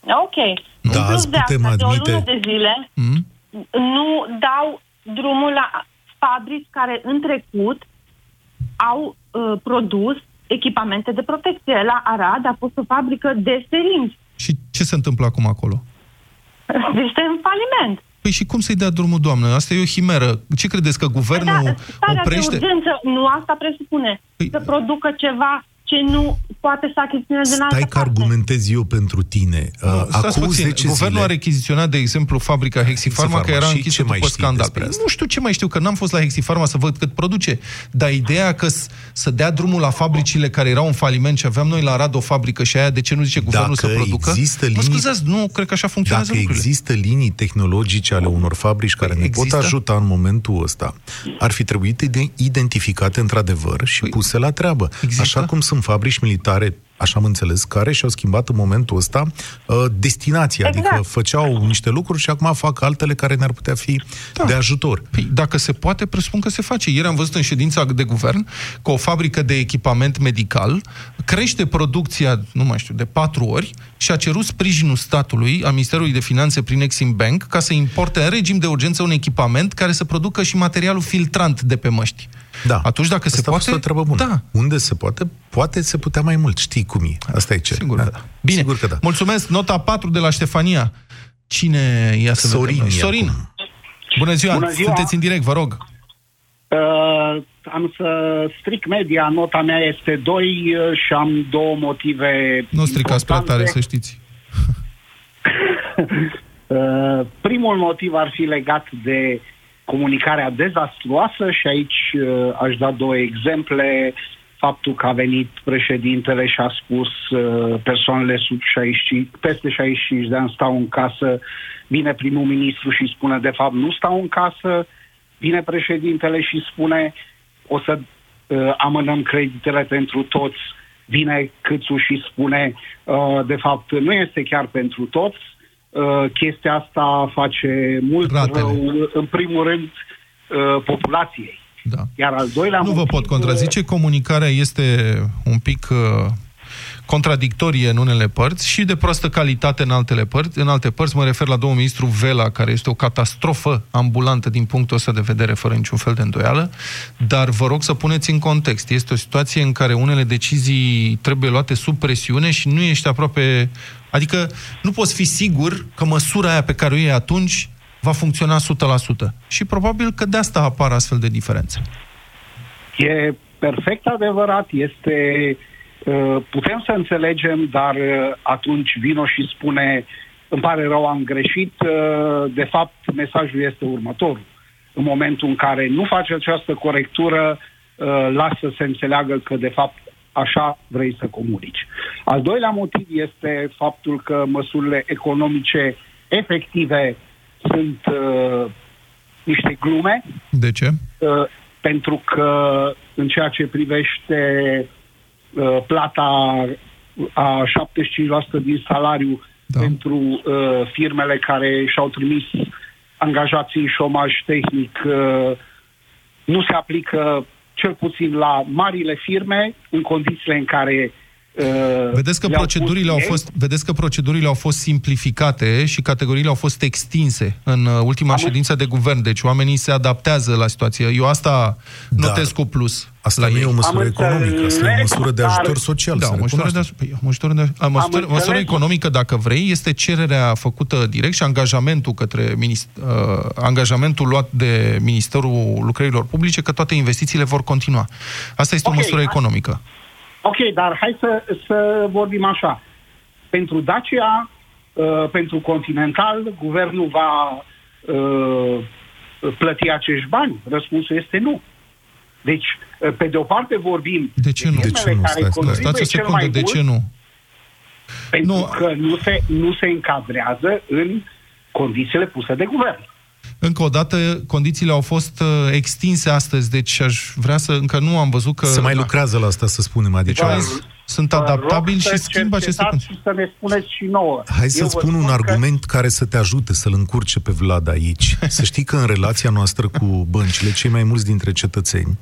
Ok. Da, în plus de asta, admite... de o lună de zile, mm? nu dau drumul la fabrici care în trecut au uh, produs echipamente de protecție. La Arad a fost o fabrică de seringi. Și ce se întâmplă acum acolo? Este în faliment. Păi și cum să-i dea drumul, doamnă? Asta e o himeră. Ce credeți, că guvernul da, oprește... de urgență, nu asta presupune. Păi... Să producă ceva ce nu poate să achiziționeze din altă Stai că argumentez eu pentru tine. Uh, acum puțin. 10 Guvernul zile... a rechiziționat, de exemplu, fabrica Hexifarma, că era închisă după scandal. Păi, nu știu ce mai știu, că n-am fost la Hexifarma să văd cât produce. Dar ideea că să dea drumul la fabricile care erau în faliment și aveam noi la Rad o fabrică și aia, de ce nu zice guvernul Dacă să producă? Există linii... Mă scuzați, nu cred că așa funcționează Dacă lucrurile. există linii tehnologice ale unor fabrici care păi ne există? pot ajuta în momentul ăsta, ar fi trebuit identificate într-adevăr și păi, puse la treabă. Există? Așa cum sunt fabrici militare așa am înțeles, care și-au schimbat în momentul ăsta uh, destinația, exact. adică făceau niște lucruri și acum fac altele care ne-ar putea fi da. de ajutor. Păi, dacă se poate, presupun că se face. Ieri am văzut în ședința de guvern că o fabrică de echipament medical crește producția, nu mai știu, de patru ori și a cerut sprijinul statului, a Ministerului de Finanțe prin Exim Bank, ca să importe în regim de urgență un echipament care să producă și materialul filtrant de pe măști. Da. Atunci, dacă Asta se poate... o treabă bună. Da. Unde se poate, poate se putea mai mult. Știi cum e. Asta e ce. Sigur, da. da. Bine. Sigur că da. Mulțumesc. Nota 4 de la Ștefania. Cine ia să Sorin. Vedem? Sorin. Bună ziua. Bună ziua. Sunteți în direct, vă rog. Uh, am să stric media, nota mea este 2 uh, și am două motive Nu stricați prea tare, să știți. uh, primul motiv ar fi legat de comunicarea dezastruoasă și aici uh, aș da două exemple. Faptul că a venit președintele și a spus uh, persoanele sub 65, peste 65 de ani stau în casă, vine primul ministru și spune de fapt nu stau în casă, vine președintele și spune o să uh, amânăm creditele pentru toți, vine Câțu și spune uh, de fapt nu este chiar pentru toți, uh, chestia asta face mult Ratele. rău, în primul rând, uh, populației. Da. Iar al doilea Nu motiv, vă pot contrazice, comunicarea este un pic uh, contradictorie în unele părți și de proastă calitate în altele părți. În alte părți mă refer la domnul ministru Vela, care este o catastrofă ambulantă din punctul ăsta de vedere, fără niciun fel de îndoială, dar vă rog să puneți în context. Este o situație în care unele decizii trebuie luate sub presiune și nu ești aproape... Adică nu poți fi sigur că măsura aia pe care o iei atunci va funcționa 100%. Și probabil că de asta apar astfel de diferențe. E perfect adevărat. Este Uh, putem să înțelegem, dar uh, atunci vino și spune îmi pare rău, am greșit. Uh, de fapt, mesajul este următorul. În momentul în care nu face această corectură, lasă să se înțeleagă că, de fapt, așa vrei să comunici. Al doilea motiv este faptul că măsurile economice efective sunt uh, niște glume. De ce? Uh, pentru că în ceea ce privește Uh, plata a 75% din salariu da. pentru uh, firmele care și-au trimis angajații în șomaj tehnic uh, nu se aplică cel puțin la marile firme în condițiile în care Uh, vedeți că, procedurile au fost, vedeți că procedurile au fost simplificate și categoriile au fost extinse în uh, ultima Am ședință de guvern, deci oamenii se adaptează la situație. Eu asta da. notez cu plus. Asta nu e o măsură Am economică, asta e o măsură de ajutor social. Da, o măsură, de, păi, o măsură, de, a, măsură, măsură economică, dacă vrei, este cererea făcută direct și angajamentul către minist, uh, angajamentul luat de Ministerul Lucrărilor Publice că toate investițiile vor continua. Asta este okay, o măsură economică. Ok, dar hai să, să vorbim așa. Pentru Dacia, uh, pentru Continental, guvernul va uh, plăti acești bani? Răspunsul este nu. Deci, uh, pe de o parte vorbim... De ce nu? De ce nu? Stai, stai, stați o secundă, de ce nu? Pentru nu. că nu se, nu se încadrează în condițiile puse de guvern. Încă o dată, condițiile au fost uh, extinse astăzi, deci aș vrea să... Încă nu am văzut că... Se mai lucrează la asta, să spunem, adică... Deci, sunt adaptabili și schimbă aceste condiții. Și să ne spuneți și nouă. Hai să spun un argument că... care să te ajute să-l încurce pe Vlad aici. să știi că în relația noastră cu băncile, cei mai mulți dintre cetățeni,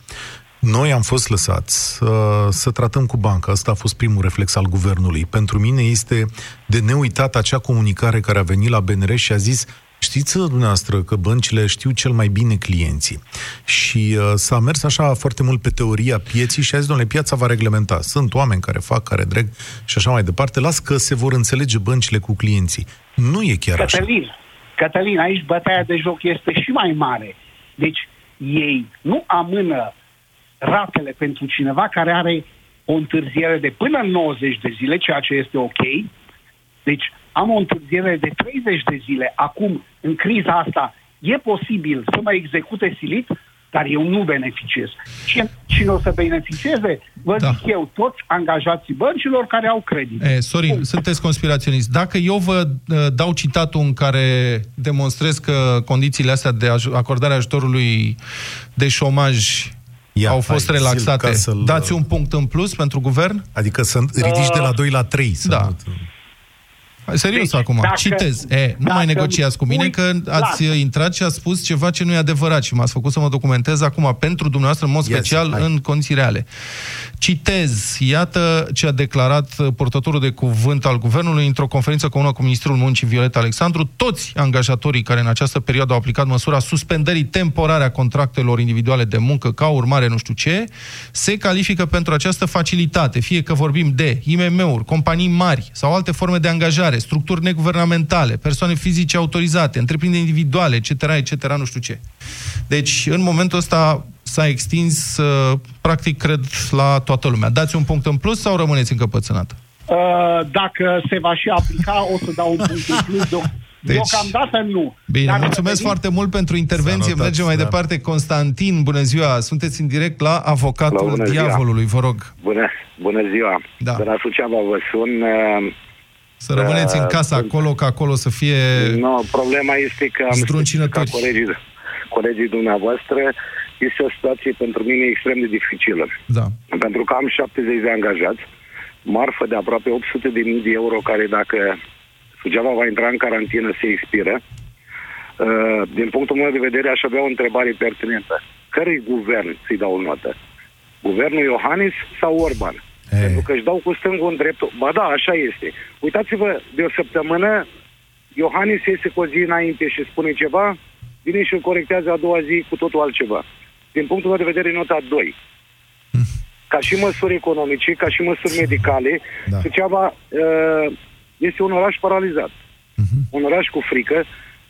noi am fost lăsați uh, să tratăm cu banca. Asta a fost primul reflex al guvernului. Pentru mine este de neuitat acea comunicare care a venit la BNR și a zis Știți dumneavoastră că băncile știu cel mai bine clienții. Și uh, s-a mers așa foarte mult pe teoria pieții și a zis, domnule, piața va reglementa. Sunt oameni care fac, care dreg și așa mai departe. Las că se vor înțelege băncile cu clienții. Nu e chiar Cătălin, așa. Cătălin, aici bătaia de joc este și mai mare. Deci ei nu amână ratele pentru cineva care are o întârziere de până în 90 de zile, ceea ce este ok. Deci am o întârziere de 30 de zile. Acum, în criza asta, e posibil să mă execute silit, dar eu nu beneficiez. Cine, cine o să beneficieze? Vă da. zic eu, toți angajații băncilor care au credit. E, Sorin, Bun. sunteți conspiraționist. Dacă eu vă uh, dau citatul în care demonstrez că condițiile astea de acordare ajutorului de șomaj Ia, au fost hai, relaxate, dați un punct în plus pentru guvern? Adică să ridici uh, de la 2 la 3. Să da. Nu... Serios deci, acum, dacă, citez. E, nu mai negociați cu mine că ați clar. intrat și ați spus ceva ce nu e adevărat și m-ați făcut să mă documentez acum pentru dumneavoastră în mod special yes, în condiții reale. Citez, iată ce a declarat portătorul de cuvânt al guvernului într-o conferință comună cu ministrul muncii Violeta Alexandru. Toți angajatorii care în această perioadă au aplicat măsura suspendării temporare a contractelor individuale de muncă ca urmare nu știu ce, se califică pentru această facilitate, fie că vorbim de IMM-uri, companii mari sau alte forme de angajare, structuri neguvernamentale, persoane fizice autorizate, întreprinderi individuale, etc., etc., nu știu ce. Deci, în momentul ăsta, s-a extins, uh, practic, cred, la toată lumea. Dați un punct în plus sau rămâneți încăpățânată? Uh, dacă se va și aplica, o să dau un punct în plus. Deci, Deocamdată nu. Bine, Dar mulțumesc venit... foarte mult pentru intervenție. Notat, Mergem mai da. departe. Constantin, bună ziua. Sunteți în direct la Avocatul la Diavolului, vă rog. Bună, bună ziua. Da. De la Suceava vă sun. Uh, să rămâneți uh, în casă acolo, ca acolo să fie Nu, no, problema este că am ca colegii, colegii dumneavoastră este o situație pentru mine extrem de dificilă. Da. Pentru că am 70 de angajați, marfă de aproape 800 de mii de euro care dacă Suceava va intra în carantină, se expiră. Uh, din punctul meu de vedere, aș avea o întrebare pertinentă. Cărui guvern să-i dau o notă? Guvernul Iohannis sau Orban? E. Pentru că își dau cu stângul în dreptul. Ba da, așa este. Uitați-vă, de o săptămână, Iohannis iese cu o zi înainte și spune ceva, vine și îl corectează a doua zi cu totul altceva. Din punctul meu de vedere, nota 2. Ca și măsuri economice, ca și măsuri medicale, da. Suceava uh, este un oraș paralizat. Uh-huh. Un oraș cu frică,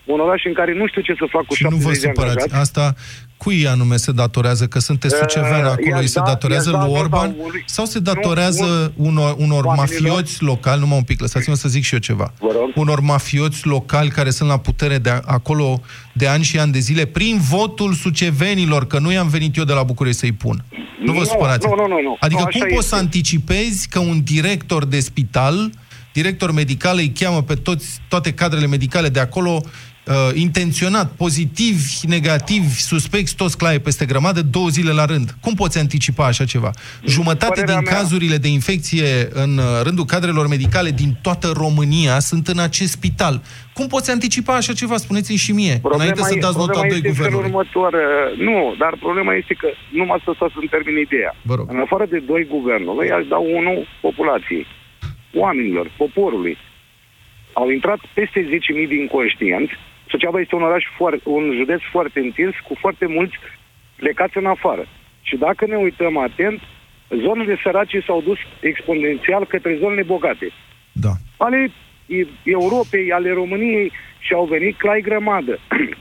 un oraș în care nu știu ce să fac cu și nu vă supărați. Asta cui anume se datorează? Că sunteți sucevean acolo, îi se da, datorează lui Orban? Sau se datorează nu, unor, unor mafioți locali? Numai un pic, lăsați-mă să zic și eu ceva. Unor mafioți locali care sunt la putere de acolo de ani și ani de zile, prin votul sucevenilor, că nu i-am venit eu de la București să-i pun. Nu, nu vă supărați. Nu, nu, nu, nu. Adică nu, cum poți să anticipezi că un director de spital director medical îi cheamă pe toți, toate cadrele medicale de acolo uh, intenționat, pozitiv, negativ, suspecți, toți claie peste grămadă, două zile la rând. Cum poți anticipa așa ceva? Jumătate Părerea din mea... cazurile de infecție în uh, rândul cadrelor medicale din toată România sunt în acest spital. Cum poți anticipa așa ceva? Spuneți-mi și mie, problema înainte să dați nota 2 guvernului. următor. Uh, nu, dar problema este că nu m-a să să termin ideea. În afară de doi guvernului, aș da unul populației, oamenilor, poporului. Au intrat peste 10.000 din conștienți Suceava este un oraș foarte, un județ foarte întins, cu foarte mulți plecați în afară. Și dacă ne uităm atent, zonele sărace s-au dus exponențial către zonele bogate. Da. Ale Europei, ale României și au venit clai grămadă.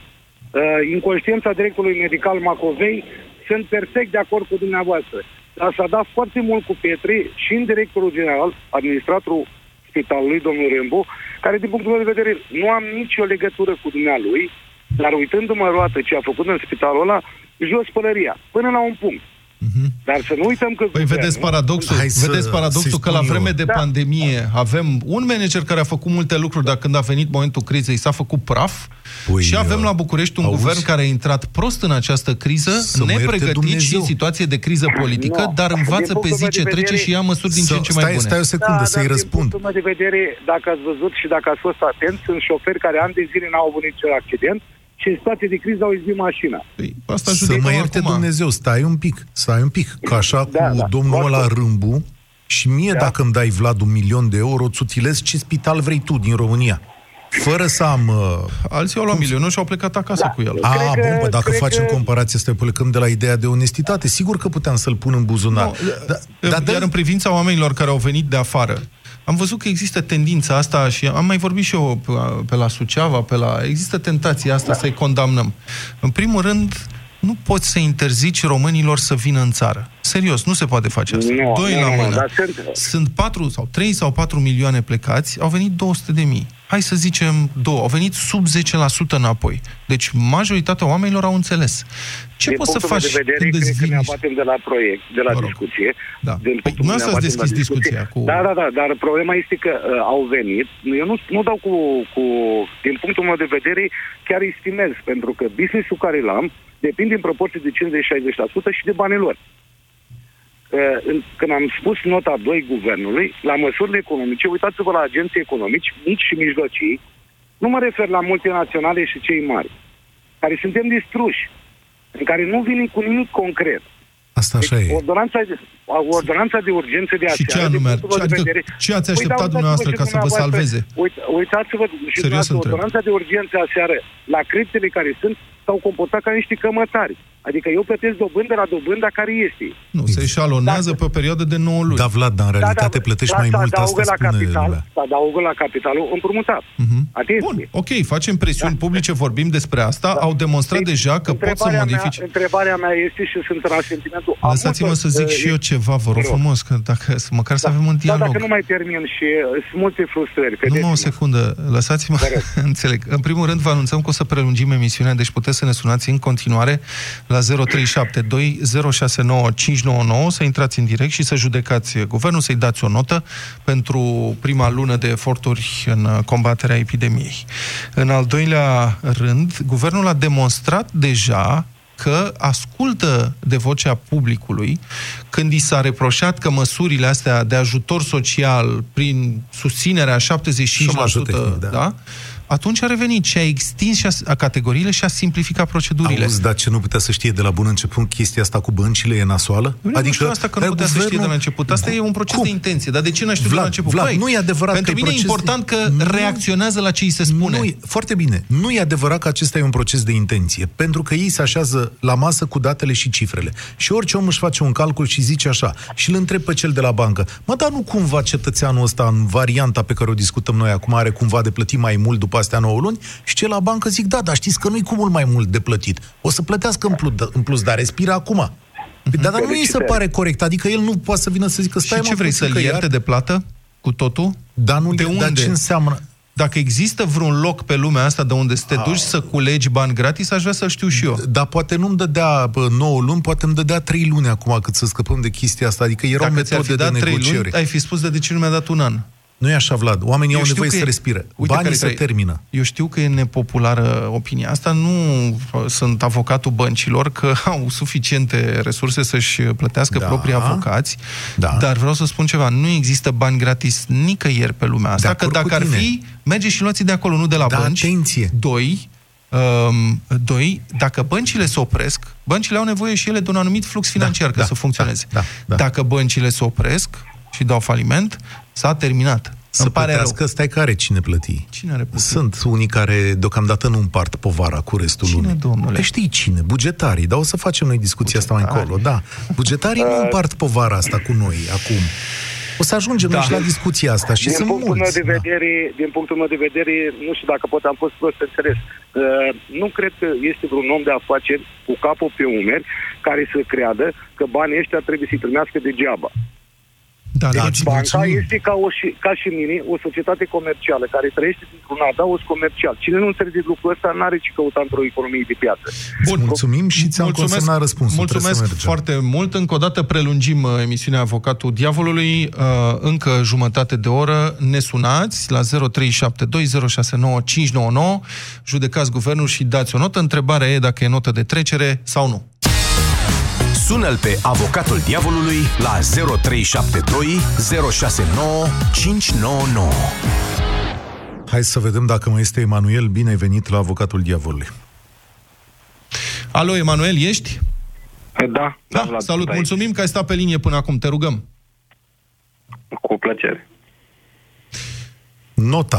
Uh, inconștiența directorului medical Macovei sunt perfect de acord cu dumneavoastră. Dar s-a dat foarte mult cu pietre și în directorul general, administratorul spitalului, domnul Rembo, care, din punctul meu de vedere, nu am nicio legătură cu dumnealui, dar uitându-mă roată ce a făcut în spitalul ăla, jos pălăria, până la un punct. Uh-huh. Dar să nu uităm că... Păi vedeți paradoxul, Hai vedeți paradoxul că la vreme de da. pandemie avem un manager care a făcut multe lucruri, dar când a venit momentul crizei s-a făcut praf păi, și avem la București un auzi? guvern care a intrat prost în această criză, nepregătit și în situație de criză politică, no. dar învață pe zi ce vedere, trece și ia măsuri din ce în ce mai bune. Stai o secundă da, să-i răspund. Din de vedere, dacă ați văzut și dacă ați fost atent, sunt șoferi care ani de zile n-au avut niciun accident, și în situație de criză au izbit mașina. Păi, asta să mă ierte acum. Dumnezeu, stai un pic, stai un pic, că așa da, cu da, domnul ăla Râmbu, și mie da. dacă îmi dai, Vlad, un milion de euro, îți utilez ce spital vrei tu din România. Fără să am... Uh, Alții au luat milionul și au plecat acasă da. cu el. A, cred bun, păi dacă facem că... comparație asta, plecăm de la ideea de onestitate. Sigur că puteam să-l pun în buzunar. No, da, da, iar da, în privința oamenilor care au venit de afară, am văzut că există tendința asta și am mai vorbit și eu pe la Suceava, pe la... Există tentația asta da. să-i condamnăm. În primul rând, nu poți să interzici românilor să vină în țară. Serios, nu se poate face asta. No, Doi no, la mână. No, sunt... sunt 4 sau 3 sau 4 milioane plecați, au venit 200 de mii. Hai să zicem două. Au venit sub 10% înapoi. Deci majoritatea oamenilor au înțeles. Ce din poți să faci de vedere, când cred că ne abatem de la proiect, de la discuție. Da. Din păi, nu ați deschis discuția cu... Da, da, da, dar problema este că uh, au venit. Eu nu, nu dau cu, cu... Din punctul meu de vedere, chiar îi stimez, pentru că business-ul care l-am depinde în proporție de 50-60% și de banii lor. Uh, când am spus nota 2 guvernului, la măsurile economice, uitați-vă la agenții economici, mici și mijlocii, nu mă refer la multinaționale și cei mari, care suntem distruși, în care nu vine cu nimic concret. Asta așa deci, e. Ordonanța, ordonanța de urgență de Și ce anume? Ce, adică, vedere, ce ați așteptat uitați dumneavoastră ca să vă salveze? Uita, uitați-vă și Serios ordonanța de urgență aseară, la creditele care sunt, s-au comportat ca niște cămătari. Adică eu plătesc dobândă la dobânda care este. Nu, se șalonează Dacă... pe o perioadă de 9 luni. Da, Vlad, dar în realitate da, da, plătești mai mult, asta la capital, Să adaugă la capitalul împrumutat. Uh-huh. Atenție. Bun, ok, facem presiuni da. publice, vorbim despre asta, da. au demonstrat deci, deja că pot să modifice. Mea, întrebarea mea este și sunt la sentimentul... Lăsați-mă să zic uh, și eu ceva, vă rog frumos, că dacă, măcar să da. avem un dialog. Da, dacă nu mai termin și uh, sunt multe frustrări. Nu, o secundă, lăsați-mă, înțeleg. În primul rând, vă anunțăm că o să prelungim emisiunea, deci puteți să ne sunați în continuare la 0372 069599 să intrați în direct și să judecați guvernul, să-i dați o notă pentru prima lună de eforturi în combaterea epidemiei. În al doilea rând, guvernul a demonstrat deja că ascultă de vocea publicului când i s-a reproșat că măsurile astea de ajutor social prin susținerea 75%, da, da atunci a revenit și a extins și a, categoriile și a simplificat procedurile. Auzi, dar ce nu putea să știe de la bun început chestia asta cu băncile e nasoală? Nu, adică nu asta că nu putea guvernul... să știe de la început. Asta e un proces Cum? de intenție. Dar de ce n-a știut Vlad, de la început? Vlad, Păi, nu e adevărat pentru că mine e important că nu, reacționează la ce îi se spune. Nu e, foarte bine. Nu e adevărat că acesta e un proces de intenție. Pentru că ei se așează la masă cu datele și cifrele. Și orice om își face un calcul și zice așa. Și îl întreb pe cel de la bancă. Mă, dar nu cumva cetățeanul ăsta în varianta pe care o discutăm noi acum are cumva de plăti mai mult după astea 9 luni? Și ce la bancă zic, da, dar știți că nu-i cu mult mai mult de plătit. O să plătească în plus, în plus dar respiră acum. Păi, dar, dar nu îi se pare corect. Adică el nu poate să vină să zică, stai Și ce vrei, să-l ierte de plată cu totul? Dar nu de, de unde? Dar ce înseamnă? Dacă există vreun loc pe lumea asta de unde să te duci să culegi bani gratis, aș vrea să știu și eu. Dar poate nu-mi dădea 9 luni, poate îmi dădea 3 luni acum cât să scăpăm de chestia asta. Adică era Dacă o metodă de negociere. Luni, ai fi spus de, de ce nu mi-a dat un an. Nu e așa, Vlad. Oamenii eu au nevoie să e... respire. Uite Banii se termină. Eu știu că e nepopulară opinia asta. Nu sunt avocatul băncilor, că au suficiente resurse să-și plătească da, proprii avocați. Da. Dar vreau să spun ceva. Nu există bani gratis nicăieri pe lumea asta. De că dacă ar fi, merge și luați de acolo, nu de la da, bănci. Atenție. Doi, Um, doi, dacă băncile se opresc, băncile au nevoie și ele de un anumit flux financiar da, ca da, să funcționeze. Da, da, da. Dacă băncile se opresc și dau faliment, S-a terminat. Să Îmi pare plătească, rău. stai care cine plăti? Cine are plătit? Sunt unii care deocamdată nu împart povara cu restul cine, lumii. domnule? Păi știi cine? Bugetarii. Dar o să facem noi discuția Bugetari. asta mai încolo. Da. Bugetarii nu împart povara asta cu noi acum. O să ajungem da. și la discuția asta și din sunt punctul mulți. Meu de vedere, da. Din punctul meu de vedere, nu știu dacă pot am fost prost înțeles, uh, nu cred că este vreun om de afaceri cu capul pe umeri care să creadă că banii ăștia trebuie să-i primească degeaba. Da, deci da, banca mulțumim. este ca, o, și, ca și mine o societate comercială care trăiește dintr-un adaos comercial. Cine nu înțelege lucrul ăsta n-are ce căuta într-o economie de piață. Bun. Mulțumim și ți-am Mulțumesc, consemnat răspunsul. mulțumesc Trebuie să mergem. foarte mult. Încă o dată prelungim uh, emisiunea Avocatul Diavolului. Uh, Încă jumătate de oră ne sunați la 0372069599, judecați guvernul și dați o notă. Întrebarea e dacă e notă de trecere sau nu. Sună-l pe avocatul diavolului la 0372 069 599. Hai să vedem dacă mai este Emanuel. Bine ai venit la Avocatul Diavolului. Alo, Emanuel, ești? Da. Da, Vlad, salut, da, mulțumim că ai stat pe linie până acum, te rugăm. Cu plăcere. Nota.